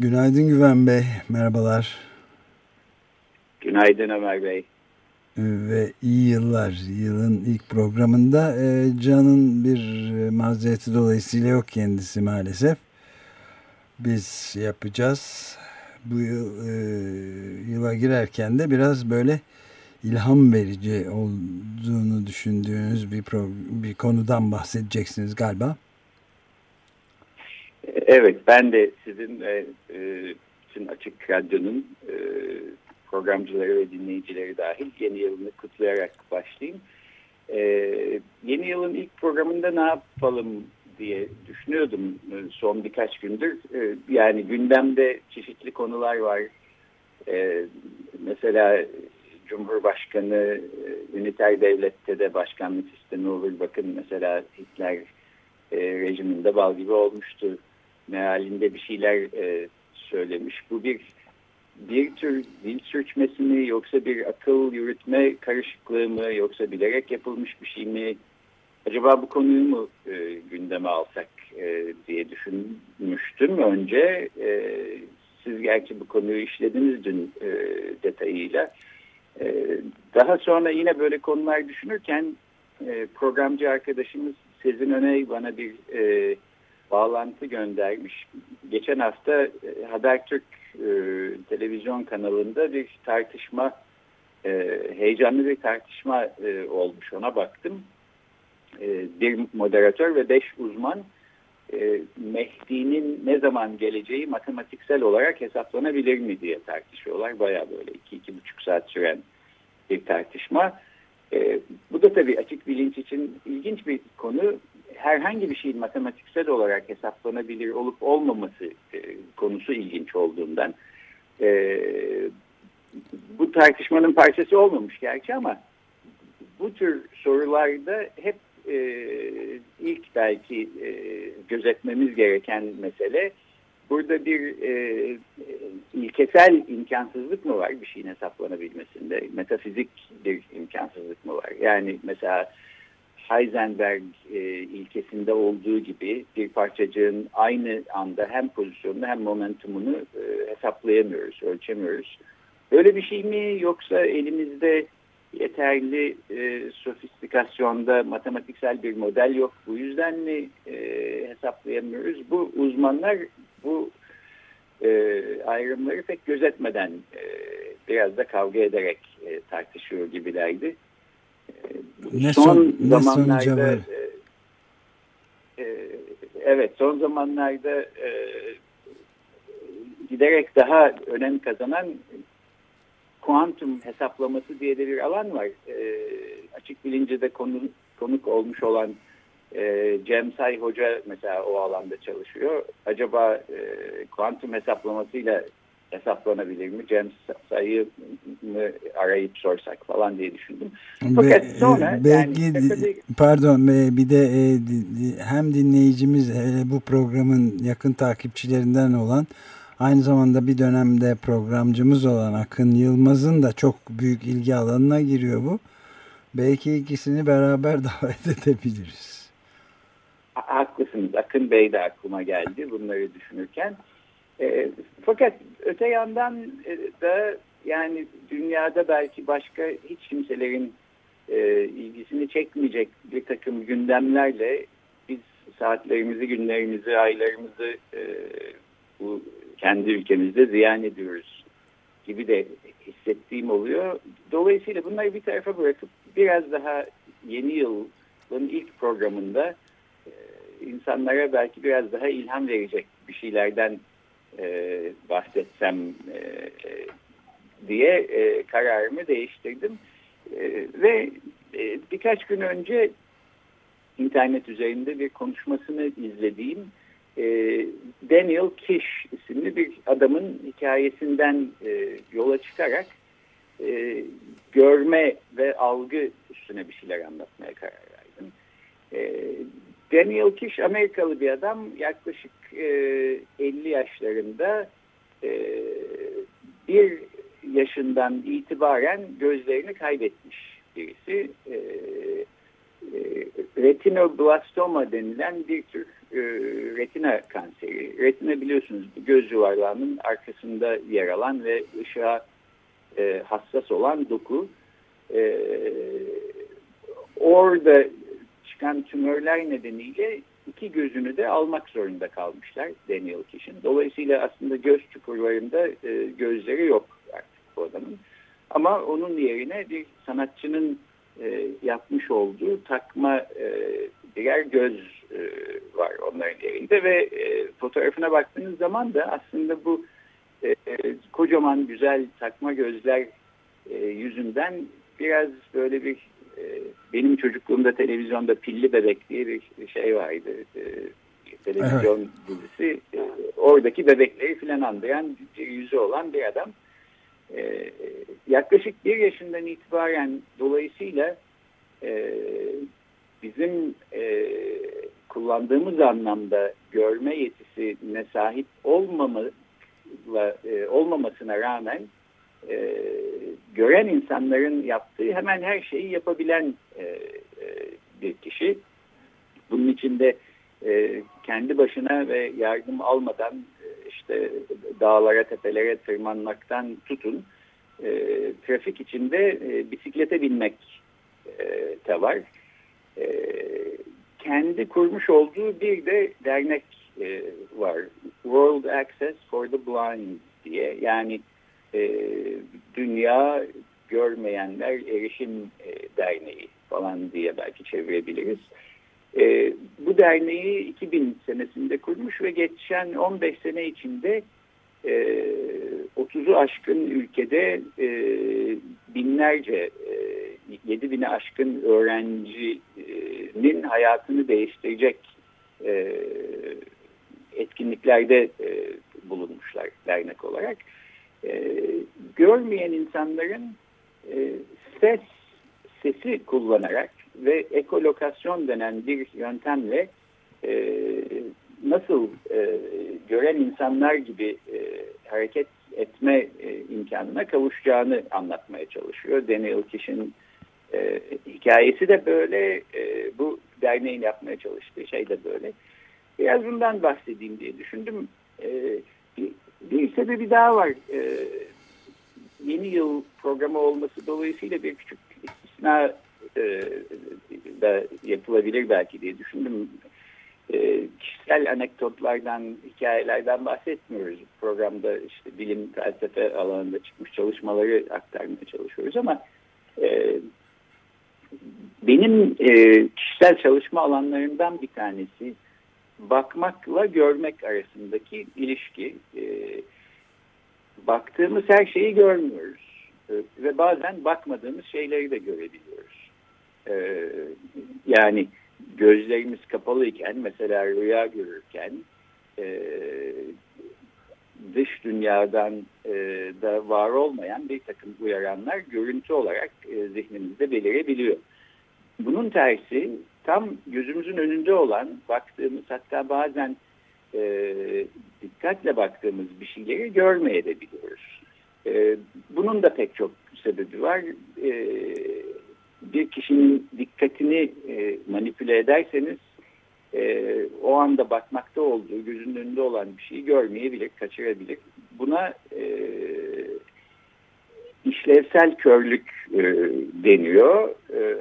Günaydın Güven Bey, merhabalar. Günaydın Ömer Bey. Ve iyi yıllar. Yılın ilk programında e, Can'ın bir e, mazereti dolayısıyla yok kendisi maalesef. Biz yapacağız. Bu yıl e, yıla girerken de biraz böyle ilham verici olduğunu düşündüğünüz bir, bir konudan bahsedeceksiniz galiba. Evet, ben de sizin e, e, Açık Radyo'nun e, programcıları ve dinleyicileri dahil yeni yılını kutlayarak başlayayım. E, yeni yılın ilk programında ne yapalım diye düşünüyordum e, son birkaç gündür. E, yani gündemde çeşitli konular var. E, mesela Cumhurbaşkanı e, üniter devlette de başkanlık sistemi olur. Bakın mesela Hitler e, rejiminde bal gibi olmuştu. Mealinde bir şeyler e, söylemiş. Bu bir bir tür dil sürçmesi mi yoksa bir akıl yürütme karışıklığı mı yoksa bilerek yapılmış bir şey mi? Acaba bu konuyu mu e, gündeme alsak e, diye düşünmüştüm önce. E, siz gerçi bu konuyu işlediniz dün e, detayıyla. Ee, daha sonra yine böyle konular düşünürken e, programcı arkadaşımız Sezin Öney bana bir e, bağlantı göndermiş. Geçen hafta e, Habertürk e, televizyon kanalında bir tartışma, e, heyecanlı bir tartışma e, olmuş ona baktım. E, bir moderatör ve beş uzman e, Mehdi'nin ne zaman geleceği matematiksel olarak hesaplanabilir mi diye tartışıyorlar. Baya böyle iki, iki buçuk saat süren bir tartışma. E, bu da tabii açık bilinç için ilginç bir konu. Herhangi bir şeyin matematiksel olarak hesaplanabilir olup olmaması e, konusu ilginç olduğundan. E, bu tartışmanın parçası olmamış gerçi ama bu tür sorularda hep e, ilk belki gözetmemiz gereken mesele burada bir ilkesel imkansızlık mı var bir şeyin hesaplanabilmesinde? Metafizik bir imkansızlık mı var? Yani mesela Heisenberg e, ilkesinde olduğu gibi bir parçacığın aynı anda hem pozisyonunu hem momentumunu e, hesaplayamıyoruz, ölçemiyoruz. Böyle bir şey mi yoksa elimizde yeterli e, sofistikasyonda matematiksel bir model yok. Bu yüzden mi e, hesaplayamıyoruz? Bu uzmanlar bu e, ayrımları pek gözetmeden e, biraz da kavga ederek e, tartışıyor gibilerdi. Ne son, son zamanlarda ne e, e, evet son zamanlarda e, giderek daha önem kazanan kuantum hesaplaması diye de bir alan var. E, açık bilince de konu, konuk olmuş olan e, Cem Say Hoca mesela o alanda çalışıyor. Acaba e, kuantum hesaplamasıyla hesaplanabilir mi? Cem Say'ı mı arayıp sorsak falan diye düşündüm. Fakat Be, sonra belki yani, pardon bir de e, hem dinleyicimiz bu programın yakın takipçilerinden olan Aynı zamanda bir dönemde programcımız olan Akın Yılmaz'ın da çok büyük ilgi alanına giriyor bu. Belki ikisini beraber davet edebiliriz. Haklısınız. Akın Bey de aklıma geldi bunları düşünürken. E, fakat öte yandan e, da yani dünyada belki başka hiç kimselerin e, ilgisini çekmeyecek bir takım gündemlerle biz saatlerimizi, günlerimizi, aylarımızı bu kendi ülkemizde ziyan ediyoruz gibi de hissettiğim oluyor. Dolayısıyla bunları bir tarafa bırakıp biraz daha yeni yılın ilk programında insanlara belki biraz daha ilham verecek bir şeylerden e, bahsetsem e, diye e, kararımı değiştirdim. E, ve e, birkaç gün önce internet üzerinde bir konuşmasını izlediğim e, Daniel Kish isimli bir adamın hikayesinden e, yola çıkarak e, görme ve algı üstüne bir şeyler anlatmaya karar verdim. E, Daniel Kish Amerikalı bir adam yaklaşık e, 50 yaşlarında e, bir yaşından itibaren gözlerini kaybetmiş birisi. E, e, retinoblastoma denilen bir tür e, retina kanseri. Retina biliyorsunuz göz yuvarlağının arkasında yer alan ve ışığa e, hassas olan doku. E, orada çıkan tümörler nedeniyle iki gözünü de almak zorunda kalmışlar Daniel Kish'in. Dolayısıyla aslında göz çukurlarında e, gözleri yok artık bu adamın. Ama onun yerine bir sanatçının e, yapmış olduğu takma e, birer göz e, var onların yerinde ve e, fotoğrafına baktığınız zaman da aslında bu e, kocaman güzel takma gözler e, yüzünden biraz böyle bir e, benim çocukluğumda televizyonda pilli bebek diye bir şey vardı. E, televizyon evet. dizisi. E, oradaki bebekleri filan anlayan yüzü olan bir adam. E, yaklaşık bir yaşından itibaren dolayısıyla e, bizim e, kullandığımız anlamda görme yetisine sahip olmama, e, olmamasına rağmen e, gören insanların yaptığı hemen her şeyi yapabilen e, e, bir kişi. Bunun içinde e, kendi başına ve yardım almadan e, işte dağlara tepelere tırmanmaktan tutun e, trafik içinde e, bisiklete binmek e, de var. E, kendi kurmuş olduğu bir de dernek e, var. World Access for the Blind diye. Yani e, Dünya Görmeyenler Erişim e, Derneği falan diye belki çevirebiliriz. E, bu derneği 2000 senesinde kurmuş ve geçen 15 sene içinde e, 30'u aşkın ülkede e, binlerce, e, 7 bine aşkın öğrencinin hayatını değiştirecek e, etkinliklerde e, bulunmuşlar dernek olarak. E, görmeyen insanların e, ses sesi kullanarak ve ekolokasyon denen bir yöntemle e, nasıl e, gören insanlar gibi e, hareket etme e, imkanına kavuşacağını anlatmaya çalışıyor. Daniel Kish'in e, hikayesi de böyle, e, bu derneğin yapmaya çalıştığı şey de böyle. Biraz bundan bahsedeyim diye düşündüm. E, bir, sebebi daha var. E, yeni yıl programı olması dolayısıyla bir küçük istisna e, da yapılabilir belki diye düşündüm. E, kişisel anekdotlardan, hikayelerden bahsetmiyoruz. Programda işte bilim, felsefe alanında çıkmış çalışmaları aktarmaya çalışıyoruz ama e, benim e, kişisel çalışma alanlarından bir tanesi bakmakla görmek arasındaki ilişki. E, baktığımız her şeyi görmüyoruz e, ve bazen bakmadığımız şeyleri de görebiliyoruz. E, yani gözlerimiz kapalıyken mesela rüya görürken e, dış dünyadan e, da var olmayan bir takım uyaranlar görüntü olarak e, zihnimizde belirebiliyor. Bunun tersi tam gözümüzün önünde olan baktığımız hatta bazen e, dikkatle baktığımız bir şeyleri görmeyebiliyoruz. E, bunun da pek çok sebebi var. E, bir kişinin dikkatini e, manipüle ederseniz e, o anda bakmakta olduğu, gözünün önünde olan bir şeyi görmeyebilir, kaçırabilir. Buna e, işlevsel körlük e, deniyor. E,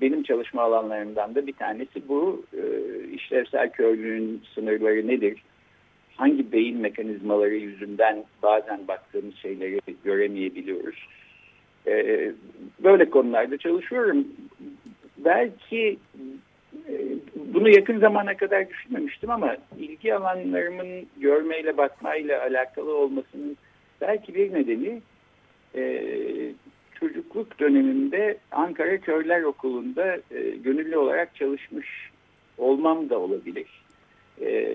benim çalışma alanlarımdan da bir tanesi bu. E, işlevsel körlüğün sınırları nedir? Hangi beyin mekanizmaları yüzünden bazen baktığımız şeyleri göremeyebiliyoruz? E, böyle konularda çalışıyorum. Belki e, bunu yakın zamana kadar düşünmemiştim ama ilgi alanlarımın görmeyle bakmayla alakalı olmasının belki bir nedeni e, çocukluk döneminde Ankara Körler Okulu'nda e, gönüllü olarak çalışmış olmam da olabilir. E,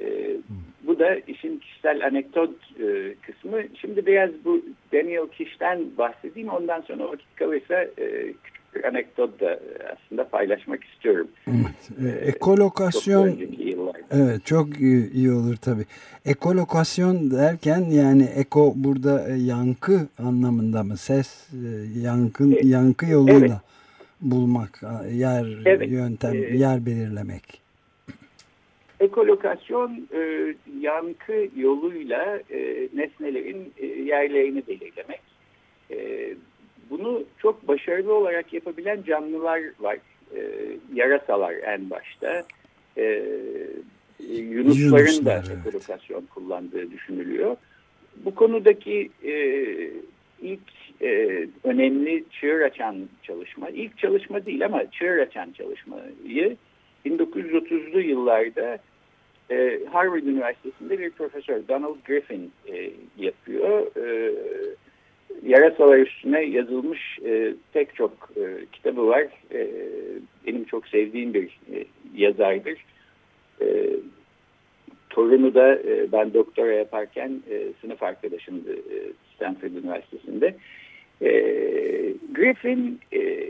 bu da işin kişisel anekdot e, kısmı. Şimdi biraz bu Daniel Kiş'ten bahsedeyim. Ondan sonra vakit kalırsa e, küçük bir anekdot da aslında paylaşmak istiyorum. Evet. E, ekolokasyon çok evet çok iyi olur tabii. Ekolokasyon derken yani eko burada e, yankı anlamında mı? Ses e, yankın e, yankı yoluyla evet. bulmak, yer evet. yöntem, e, yer belirlemek. Ekolokasyon e, yankı yoluyla e, nesnelerin e, yerlerini belirlemek. E, bunu çok başarılı olarak yapabilen canlılar var. E, yarasalar en başta. E, Yunusların Yunuslar, da evet. ekolokasyon kullandığı düşünülüyor. Bu konudaki e, ilk e, önemli çığır açan çalışma, ilk çalışma değil ama çığır açan çalışmayı 1930'lu yıllarda e, Harvard Üniversitesi'nde bir profesör Donald Griffin e, yapıyor. E, yarasalar üstüne yazılmış e, pek çok e, kitabı var. E, benim çok sevdiğim bir e, yazardır. E, torunu da e, ben doktora yaparken e, sınıf arkadaşımdı e, Stanford Üniversitesi'nde. E, Griffin e,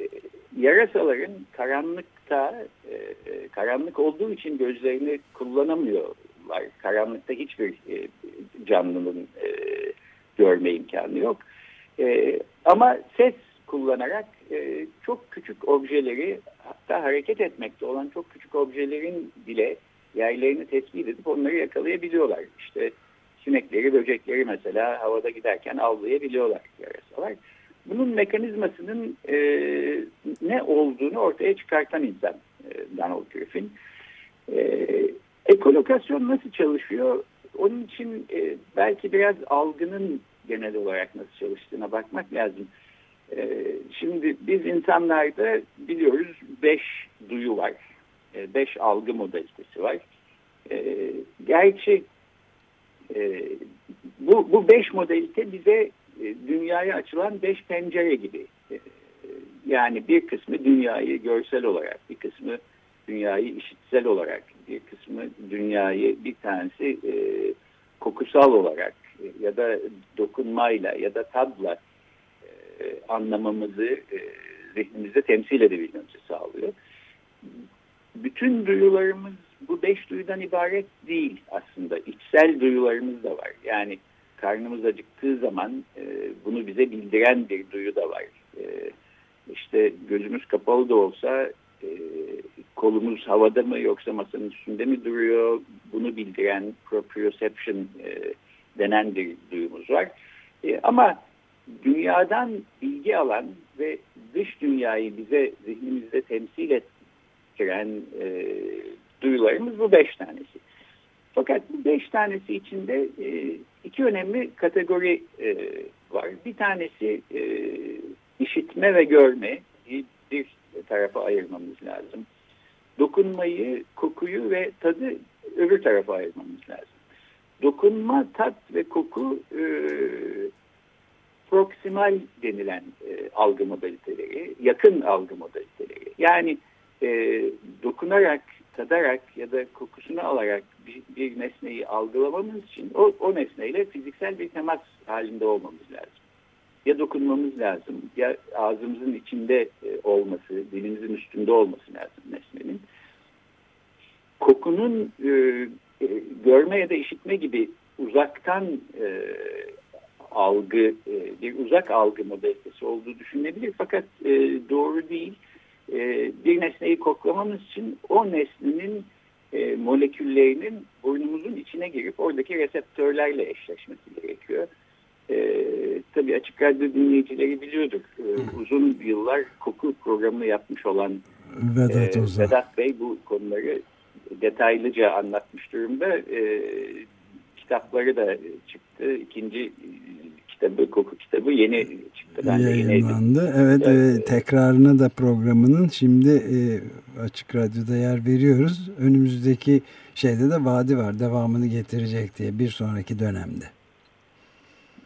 yarasaların karanlıkta e, karanlık olduğu için gözlerini kullanamıyorlar. Karanlıkta hiçbir e, canlının e, görme imkanı yok. E, ama ses kullanarak e, çok küçük objeleri hatta hareket etmekte olan çok küçük objelerin bile yerlerini tespit edip onları yakalayabiliyorlar. İşte sinekleri, böcekleri mesela havada giderken avlayabiliyorlar yarasalar. Bunun mekanizmasının e, ne olduğunu ortaya çıkartan insan e, Donald Griffin. E, ekolokasyon nasıl çalışıyor? Onun için e, belki biraz algının genel olarak nasıl çalıştığına bakmak lazım. E, şimdi biz insanlarda biliyoruz beş duyu var. E, beş algı modalitesi var. E, gerçi e, bu, bu beş modalite bize e, dünyaya açılan beş pencere gibi. E, yani bir kısmı dünyayı görsel olarak, bir kısmı dünyayı işitsel olarak, bir kısmı dünyayı bir tanesi e, kokusal olarak ya da dokunmayla ya da tadla e, anlamamızı e, zihnimizde temsil edebilmemizi sağlıyor. Bütün duyularımız bu beş duyudan ibaret değil aslında. İçsel duyularımız da var. Yani karnımız acıktığı zaman e, bunu bize bildiren bir duyu da var. E, işte gözümüz kapalı da olsa e, kolumuz havada mı yoksa masanın üstünde mi duruyor bunu bildiren proprioception e, denen bir duyumuz var. E, ama dünyadan bilgi alan ve dış dünyayı bize zihnimizde temsil ettiren e, duyularımız bu beş tanesi. Fakat bu beş tanesi içinde e, iki önemli kategori e, var. Bir tanesi e, işitme ve görme bir tarafa ayırmamız lazım. Dokunmayı, kokuyu ve tadı öbür tarafa ayırmamız lazım. Dokunma, tat ve koku e, proksimal denilen e, algı modaliteleri, yakın algı modaliteleri. Yani e, dokunarak tadarak ya da kokusunu alarak bir, bir nesneyi algılamamız için o, o nesneyle fiziksel bir temas halinde olmamız lazım. Ya dokunmamız lazım ya ağzımızın içinde e, olması, dilimizin üstünde olması lazım nesnenin. Kokunun e, e, görme ya da işitme gibi uzaktan e, algı, e, bir uzak algı modalitesi olduğu düşünülebilir fakat e, doğru değil e, bir nesneyi koklamamız için o nesnenin e, moleküllerinin burnumuzun içine girip oradaki reseptörlerle eşleşmesi gerekiyor. E, tabii açık radyo dinleyicileri biliyordur. E, uzun yıllar koku programı yapmış olan Vedat, e, Vedat Bey bu konuları detaylıca anlatmış durumda. E, kitapları da çıktı. İkinci kitabı, koku kitabı yeni çıktı. Ben Yayınlandı. De evet, evet. E, tekrarına da programının şimdi e, Açık Radyo'da yer veriyoruz. Önümüzdeki şeyde de vaadi var. Devamını getirecek diye bir sonraki dönemde.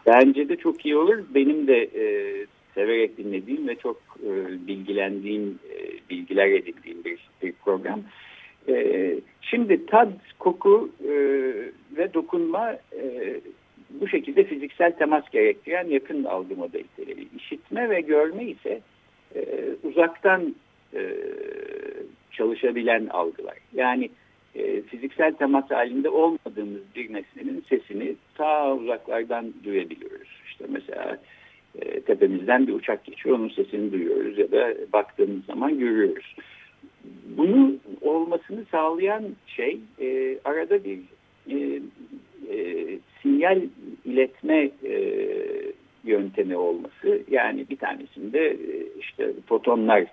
Bence de çok iyi olur. Benim de e, severek dinlediğim ve çok e, bilgilendiğim, e, bilgiler edindiğim bir, bir program. E, şimdi tad, koku e, ve dokunma e, bu şekilde fiziksel temas gerektiren yakın algı modaliteleri. İşitme ve görme ise e, uzaktan e, çalışabilen algılar. Yani e, fiziksel temas halinde olmadığımız bir nesnenin sesini ta uzaklardan duyabiliyoruz. İşte mesela e, tepemizden bir uçak geçiyor, onun sesini duyuyoruz ya da baktığımız zaman görüyoruz. Bunu olmasını sağlayan şey e, arada bir e, e, sinyal iletme e, yöntemi olması. Yani bir tanesinde e, işte fotonlar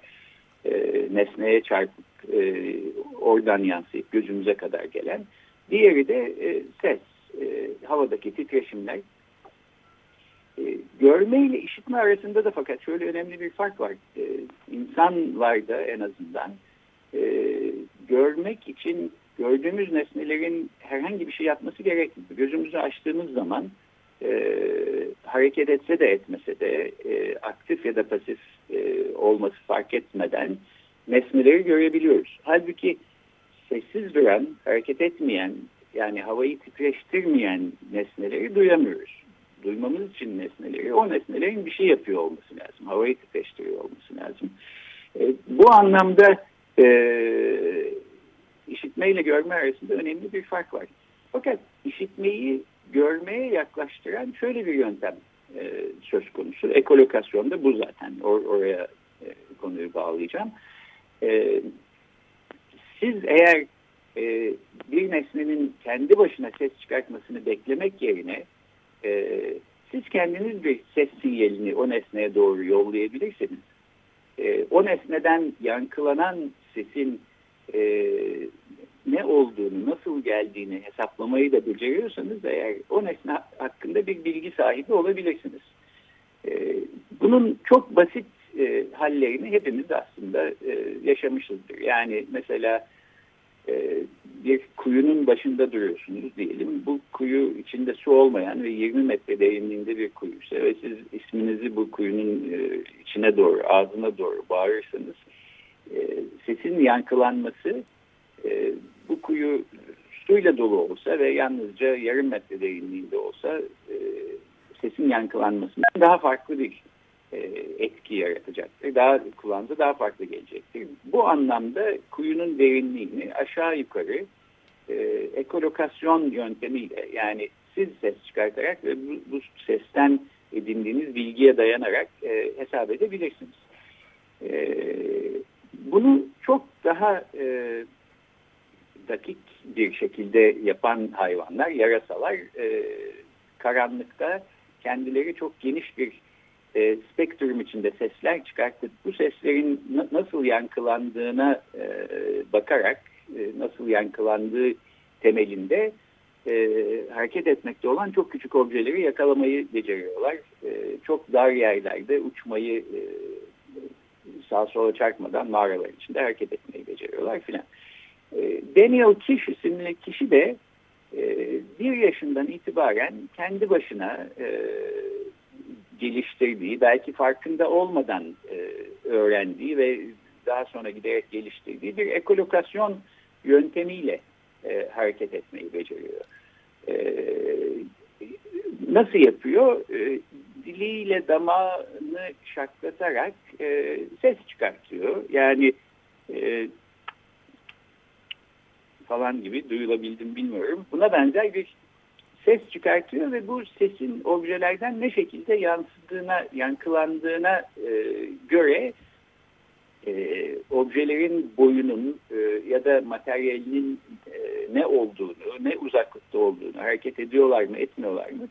e, nesneye çarpıp e, oradan yansıyıp gözümüze kadar gelen. Diğeri de e, ses, e, havadaki titreşimler. E, görme ile işitme arasında da fakat şöyle önemli bir fark var. E, insanlarda en azından görmek için gördüğümüz nesnelerin herhangi bir şey yapması gerekmiyor. Gözümüzü açtığımız zaman e, hareket etse de etmese de e, aktif ya da pasif e, olması fark etmeden nesneleri görebiliyoruz. Halbuki sessiz duran, hareket etmeyen yani havayı titreştirmeyen nesneleri duyamıyoruz. Duymamız için nesneleri, o nesnelerin bir şey yapıyor olması lazım. Havayı titreştiriyor olması lazım. E, bu anlamda e, işitme ile görme arasında önemli bir fark var. Fakat işitmeyi görmeye yaklaştıran şöyle bir yöntem e, söz konusu. Ekolokasyonda bu zaten. Or oraya e, konuyu bağlayacağım. E, siz eğer e, bir nesnenin kendi başına ses çıkartmasını beklemek yerine e, siz kendiniz bir ses sinyalini o nesneye doğru yollayabilirsiniz. E, o nesneden yankılanan sesin e, ne olduğunu, nasıl geldiğini hesaplamayı da beceriyorsanız eğer o nesne hakkında bir bilgi sahibi olabilirsiniz. E, bunun çok basit e, hallerini hepimiz aslında e, yaşamışızdır. Yani mesela e, bir kuyunun başında duruyorsunuz diyelim. Bu kuyu içinde su olmayan ve 20 metre derinliğinde bir kuyuysa ve siz isminizi bu kuyunun e, içine doğru, ağzına doğru bağırırsanız sesin yankılanması e, bu kuyu suyla dolu olsa ve yalnızca yarım metre derinliğinde olsa e, sesin yankılanmasından daha farklı bir e, etki yaratacaktır. Daha kulağınıza daha farklı gelecektir. Bu anlamda kuyunun derinliğini aşağı yukarı e, ekolokasyon yöntemiyle yani siz ses çıkartarak ve bu, bu sesten edindiğiniz bilgiye dayanarak e, hesap edebilirsiniz. E, bunu çok daha e, dakik bir şekilde yapan hayvanlar, yarasalar e, karanlıkta kendileri çok geniş bir e, spektrum içinde sesler çıkartıp bu seslerin nasıl yankılandığına e, bakarak e, nasıl yankılandığı temelinde e, hareket etmekte olan çok küçük objeleri yakalamayı beceriyorlar. E, çok dar yerlerde uçmayı e, sağa sola çarpmadan mağaralar içinde hareket etmeyi beceriyorlar filan. E, Daniel Kish isimli kişi de e, bir yaşından itibaren kendi başına e, geliştirdiği, belki farkında olmadan öğrendiği ve daha sonra giderek geliştirdiği bir ekolokasyon yöntemiyle hareket etmeyi beceriyor. Nasıl yapıyor? Diliyle damağını şaklatarak ses çıkartıyor. Yani falan gibi duyulabildim bilmiyorum. Buna benzer bir ses çıkartıyor ve bu sesin objelerden ne şekilde yansıdığına, yankılandığına e, göre e, objelerin boyunun e, ya da materyalinin e, ne olduğunu, ne uzaklıkta olduğunu, hareket ediyorlar mı, etmiyorlar mı,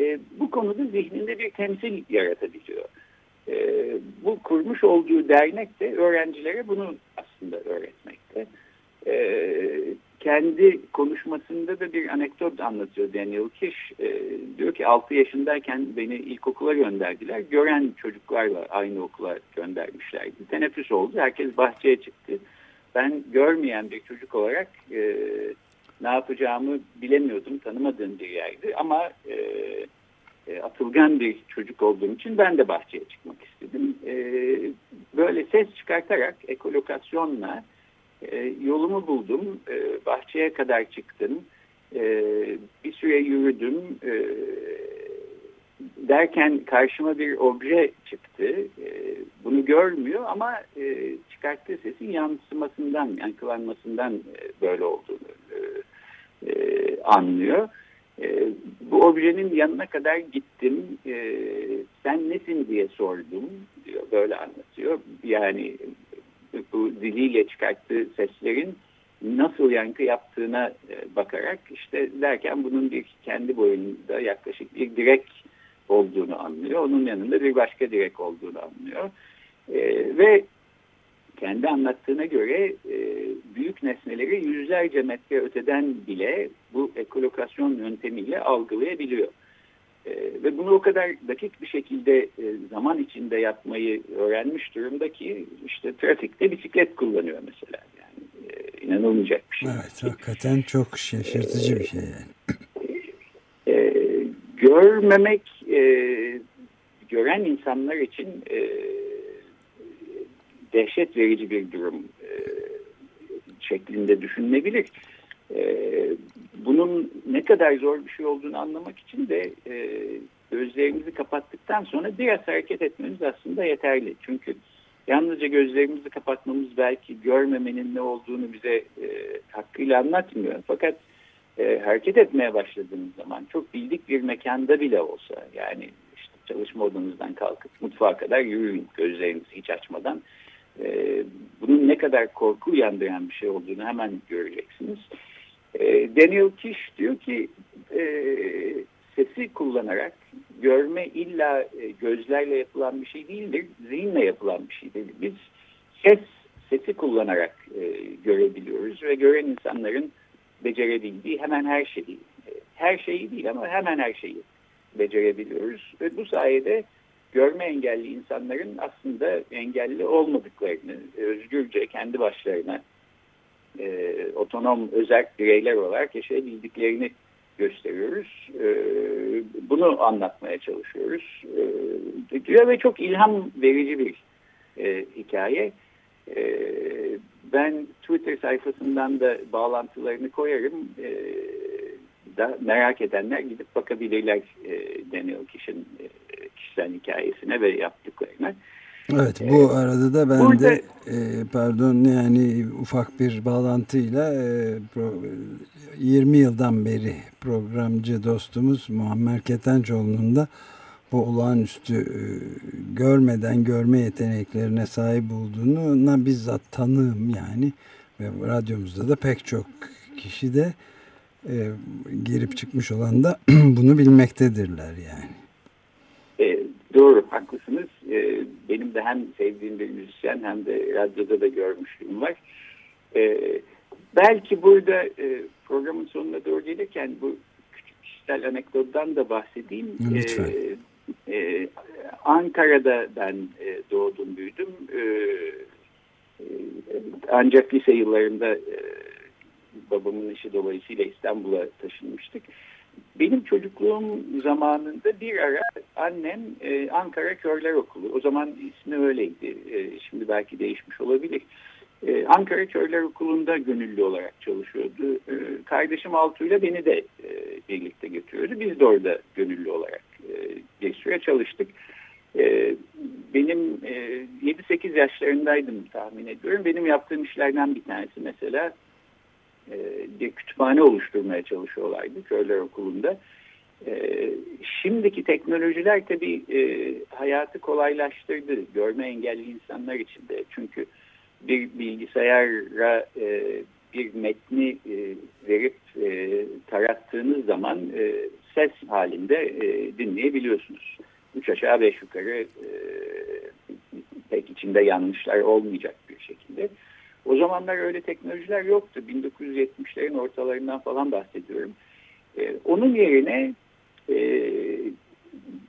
e, bu konuda zihninde bir temsil yaratabiliyor. E, bu kurmuş olduğu dernek de öğrencilere bunu aslında öğretmekte. E, kendi konuşmasında da bir anekdot anlatıyor Daniel Kish. E, diyor ki 6 yaşındayken beni ilkokula gönderdiler. Gören çocuklarla aynı okula göndermişlerdi. Teneffüs oldu. Herkes bahçeye çıktı. Ben görmeyen bir çocuk olarak e, ne yapacağımı bilemiyordum. Tanımadığım bir yerdi. Ama e, e, atılgan bir çocuk olduğum için ben de bahçeye çıkmak istedim. E, böyle ses çıkartarak ekolokasyonla E, yolumu buldum. E, bahçeye kadar çıktım. E, bir süre yürüdüm. Derken karşıma bir obje çıktı. Bunu görmüyor ama e, çıkarttığı sesin yansımasından, yankılanmasından böyle olduğunu anlıyor. Bu objenin yanına kadar gittim. Sen nesin diye sordum diyor. Böyle anlatıyor. Yani bu diliyle çıkarttığı seslerin nasıl yankı yaptığına e, bakarak işte derken bunun bir kendi boyunda yaklaşık bir direk olduğunu anlıyor. Onun yanında bir başka direk olduğunu anlıyor. E, ve kendi anlattığına göre e, büyük nesneleri yüzlerce metre öteden bile bu ekolokasyon yöntemiyle algılayabiliyor. E, ve bunu o kadar dakik bir şekilde e, zaman içinde yapmayı öğrenmiş durumda ki işte trafikte bisiklet kullanıyor mesela. Yani e, inanılmayacak bir şey. Evet hakikaten çok şaşırtıcı bir şey yani. E, görmemek e, gören insanlar için e, dehşet verici bir durum e, şeklinde düşünülebilir. E, bunun ne kadar zor bir şey olduğunu anlamak için de e, gözlerimizi kapattıktan sonra biraz hareket etmemiz aslında yeterli. Çünkü yalnızca gözlerimizi kapatmamız belki görmemenin ne olduğunu bize e, hakkıyla anlatmıyor. Fakat e, hareket etmeye başladığımız zaman çok bildik bir mekanda bile olsa yani işte çalışma odanızdan kalkıp mutfağa kadar yürüyün gözlerinizi hiç açmadan e, bunun ne kadar korku uyandıran bir şey olduğunu hemen göreceksiniz. E, Daniel Kish diyor ki e, sesi kullanarak görme illa e, gözlerle yapılan bir şey değildir, zihinle yapılan bir şeydir. Biz ses sesi kullanarak e, görebiliyoruz ve gören insanların becerebildiği hemen her şeyi, her şeyi değil ama hemen her şeyi becerebiliyoruz ve bu sayede görme engelli insanların aslında engelli olmadıklarını özgürce kendi başlarına e, otonom özel bireyler olarak yaşayabildiklerini gösteriyoruz. E, bunu anlatmaya çalışıyoruz. E, ve çok ilham verici bir e, hikaye. E, ben Twitter sayfasından da bağlantılarını koyarım. E, da merak edenler gidip bakabilirler e, Daniel Kiş'in e, kişisel hikayesine ve yaptıklarına. Evet bu ee, arada da ben burada, de e, pardon yani ufak bir bağlantıyla e, pro, 20 yıldan beri programcı dostumuz Muammer Ketençoğlu'nun da bu olağanüstü e, görmeden görme yeteneklerine sahip olduğunu bizzat tanığım yani ve radyomuzda da pek çok kişi de e, girip çıkmış olan da bunu bilmektedirler yani. E, doğru haklısınız. E, benim de hem sevdiğim bir müzisyen hem de radyoda da görmüşlüğüm var. E, belki burada e, programın sonuna doğru gelirken bu küçük kişisel anekdottan da bahsedeyim. Lütfen. E, ee, Ankara'da ben e, doğdum büyüdüm. Ee, e, ancak lise yıllarında e, babamın işi dolayısıyla İstanbul'a taşınmıştık. Benim çocukluğum zamanında bir ara annem e, Ankara Körler Okulu, o zaman ismi öyleydi, e, şimdi belki değişmiş olabilir. E, Ankara Körler Okulu'nda gönüllü olarak çalışıyordu. E, kardeşim Altu ile beni de e, birlikte götürüyordu. Biz de orada gönüllü olarak e, bir süre çalıştık. E, benim e, 7-8 yaşlarındaydım tahmin ediyorum. Benim yaptığım işlerden bir tanesi mesela e, kütüphane oluşturmaya çalışıyorlardı Körler Okulu'nda. E, şimdiki teknolojiler tabii e, hayatı kolaylaştırdı görme engelli insanlar için de. Çünkü bir bilgisayara e, bir metni verip tarattığınız zaman ses halinde dinleyebiliyorsunuz. Üç aşağı beş yukarı pek içinde yanlışlar olmayacak bir şekilde. O zamanlar öyle teknolojiler yoktu. 1970'lerin ortalarından falan bahsediyorum. E, onun yerine e,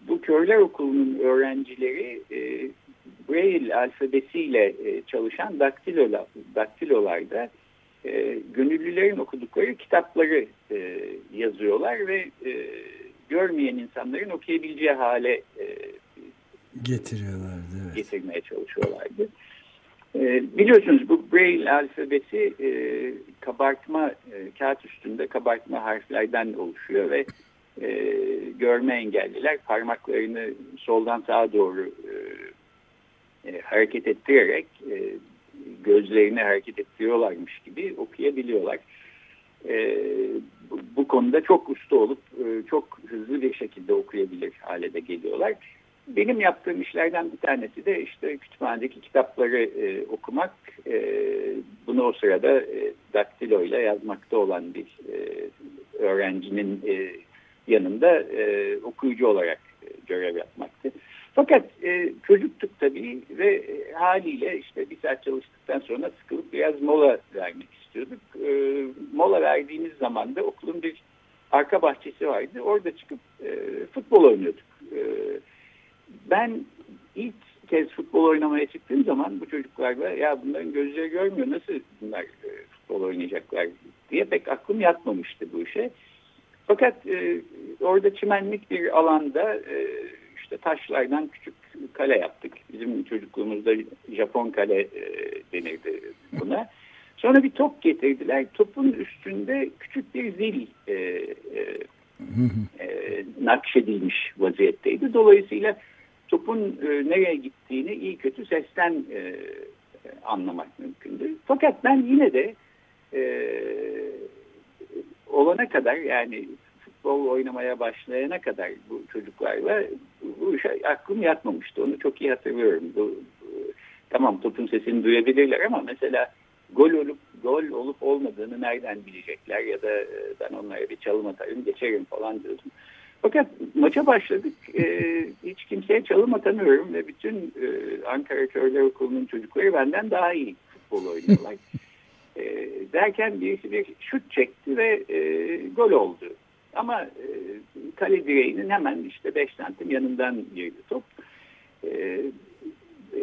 bu körler okulunun öğrencileri e, Braille alfabesiyle e, çalışan daktilolar, daktilolarda e, gönüllülerin okudukları kitapları e, yazıyorlar ve e, görmeyen insanların okuyabileceği hale e, getiriyorlardı. Evet. Getirmeye çalışıyorlardı. E, biliyorsunuz bu Braille alfabesi e, kabartma e, kağıt üstünde kabartma harflerden oluşuyor ve e, görme engelliler parmaklarını soldan sağa doğru e, e, hareket ettirerek e, gözlerini hareket ettiriyorlarmış gibi okuyabiliyorlar. E, bu, bu konuda çok usta olup e, çok hızlı bir şekilde okuyabilir hale de geliyorlar. Benim yaptığım işlerden bir tanesi de işte kütüphanedeki kitapları e, okumak. E, bunu o sırada e, daktilo ile yazmakta olan bir e, öğrencinin e, yanında e, okuyucu olarak e, görev yapmaktı. Fakat e, çocuktuk tabii ve haliyle işte bir saat çalıştıktan sonra sıkılıp biraz mola vermek istiyorduk. E, mola verdiğimiz zaman da okulun bir arka bahçesi vardı. Orada çıkıp e, futbol oynuyorduk. E, ben ilk kez futbol oynamaya çıktığım zaman bu çocuklarla ya bunların gözleri görmüyor nasıl bunlar e, futbol oynayacaklar diye pek aklım yatmamıştı bu işe. Fakat e, orada çimenlik bir alanda e, işte taşlardan küçük kale yaptık. Bizim çocukluğumuzda Japon kale e, denirdi buna. Sonra bir top getirdiler. Topun üstünde küçük bir zil e, e, e, nakşedilmiş vaziyetteydi. Dolayısıyla topun e, nereye gittiğini iyi kötü sesten e, anlamak mümkündü. Fakat ben yine de e, olana kadar yani futbol oynamaya başlayana kadar bu çocuklarla bu işe aklım yatmamıştı. Onu çok iyi hatırlıyorum. Bu, tamam topun sesini duyabilirler ama mesela gol olup gol olup olmadığını nereden bilecekler ya da e, ben onlara bir çalım atarım geçerim falan diyordum. Fakat maça başladık. E, hiç kimseye çalım atamıyorum ve bütün e, Ankara Körler Okulu'nun çocukları benden daha iyi futbol oynuyorlar. e, derken birisi bir şut çekti ve e, gol oldu. Ama e, kale direğinin hemen işte 5 santim yanından girdi top. E, e,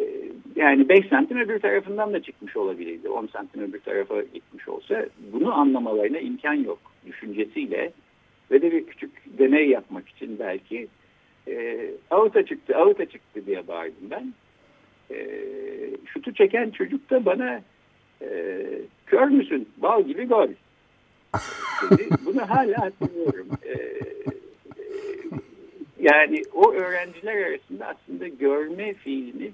yani 5 santim öbür tarafından da çıkmış olabilirdi. 10 santim öbür tarafa gitmiş olsa bunu anlamalarına imkan yok düşüncesiyle ve de bir küçük deney yapmak için belki e, avuta çıktı, avuta çıktı diye bağırdım ben. E, şutu çeken çocuk da bana e, kör müsün, bal gibi gol dedi. Bunu hala hatırlıyorum. E, yani o öğrenciler arasında aslında görme fiilini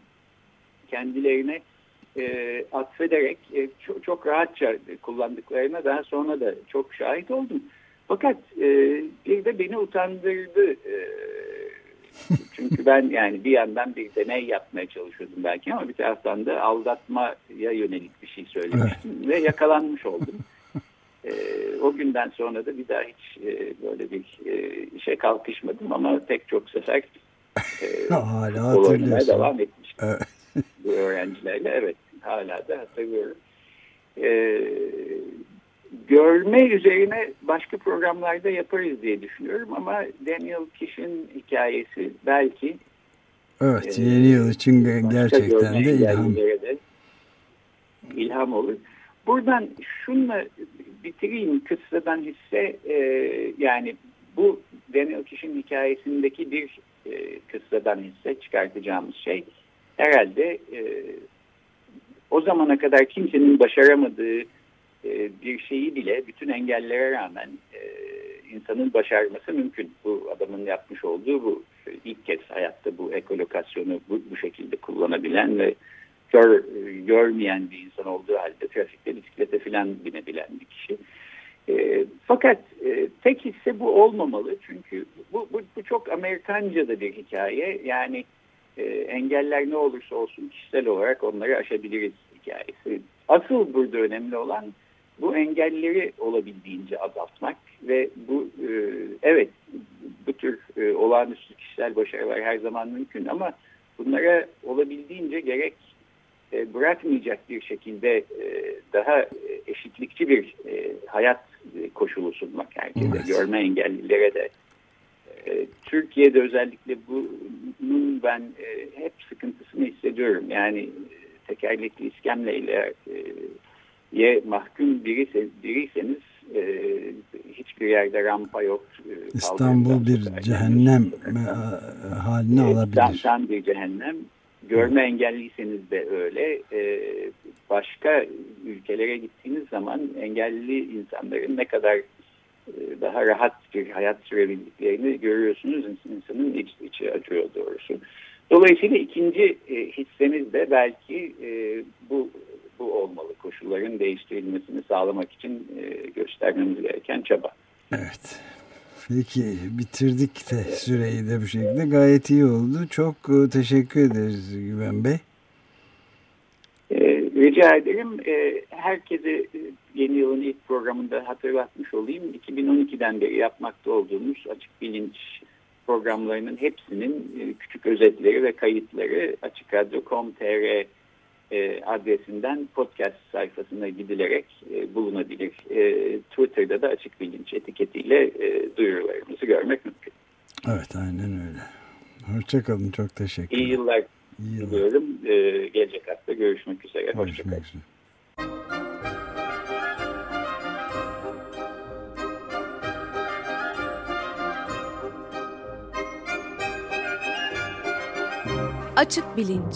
kendilerine e, atfederek e, çok, çok rahatça kullandıklarına daha sonra da çok şahit oldum. Fakat e, bir de beni utandırdı. E, çünkü ben yani bir yandan bir deney yapmaya çalışıyordum belki ama bir taraftan da aldatmaya yönelik bir şey söylemiştim evet. ve yakalanmış oldum. E, o günden sonra da bir daha hiç e, böyle bir e, işe kalkışmadım ama pek çok sefer e, hala oynamaya devam etmiştim. Evet. Bu öğrencilerle evet hala da hatırlıyorum. E, görme üzerine başka programlarda yaparız diye düşünüyorum ama Daniel Kish'in hikayesi belki Evet, e, yeni yıl için gerçekten de ilham. De ilham olur. Buradan şunla bitireyim kıssadan hisse e, yani bu Daniel Kish'in hikayesindeki bir e, kıssadan hisse çıkartacağımız şey herhalde e, o zamana kadar kimsenin başaramadığı e, bir şeyi bile bütün engellere rağmen e, insanın başarması mümkün. Bu adamın yapmış olduğu bu ilk kez hayatta bu ekolokasyonu bu, bu şekilde kullanabilen ve kör, görmeyen bir insan olduğu halde trafikte bisiklete filan binebilen bir kişi. E, fakat e, tek hisse bu olmamalı çünkü bu, bu, bu çok Amerikanca da bir hikaye. Yani e, engeller ne olursa olsun kişisel olarak onları aşabiliriz hikayesi. Asıl burada önemli olan bu engelleri olabildiğince azaltmak ve bu e, evet bu tür e, olağanüstü kişisel başarılar her zaman mümkün ama bunlara olabildiğince gerek e, bırakmayacak bir şekilde e, daha eşitlikçi bir e, hayat koşulu sunmak herkese, evet. görme engellilere de. E, Türkiye'de özellikle bunun ben e, hep sıkıntısını hissediyorum. Yani tekerlekli iskemleyle e, ye mahkum birisi, biriyseniz e, hiçbir yerde rampa yok. E, İstanbul bir cehennem e, haline e, alabilir. Tam bir cehennem Görme engelliyseniz de öyle. E, başka ülkelere gittiğiniz zaman engelli insanların ne kadar e, daha rahat bir hayat sürebildiklerini görüyorsunuz. İnsanın iç, içi acıyor doğrusu. Dolayısıyla ikinci e, hissemiz de belki e, bu bu olmalı. Koşulların değiştirilmesini sağlamak için e, göstermemiz gereken çaba. Evet. Peki bitirdik de süreyi de bu şekilde gayet iyi oldu. Çok e, teşekkür ederiz Güven Bey. E, rica ederim. E, herkese e, yeni yılın ilk programında hatırlatmış olayım. 2012'den beri yapmakta olduğumuz açık bilinç programlarının hepsinin küçük özetleri ve kayıtları açıkradyo.com.tr e, adresinden podcast sayfasına gidilerek e, bulunabilir. E, Twitter'da da açık bilinç etiketiyle e, duyurularımızı görmek mümkün. Evet aynen öyle. Hoşçakalın çok teşekkür ederim. İyi yıllar İyi diliyorum. E, gelecek hafta görüşmek üzere. Hoşçakalın. Açık Bilinç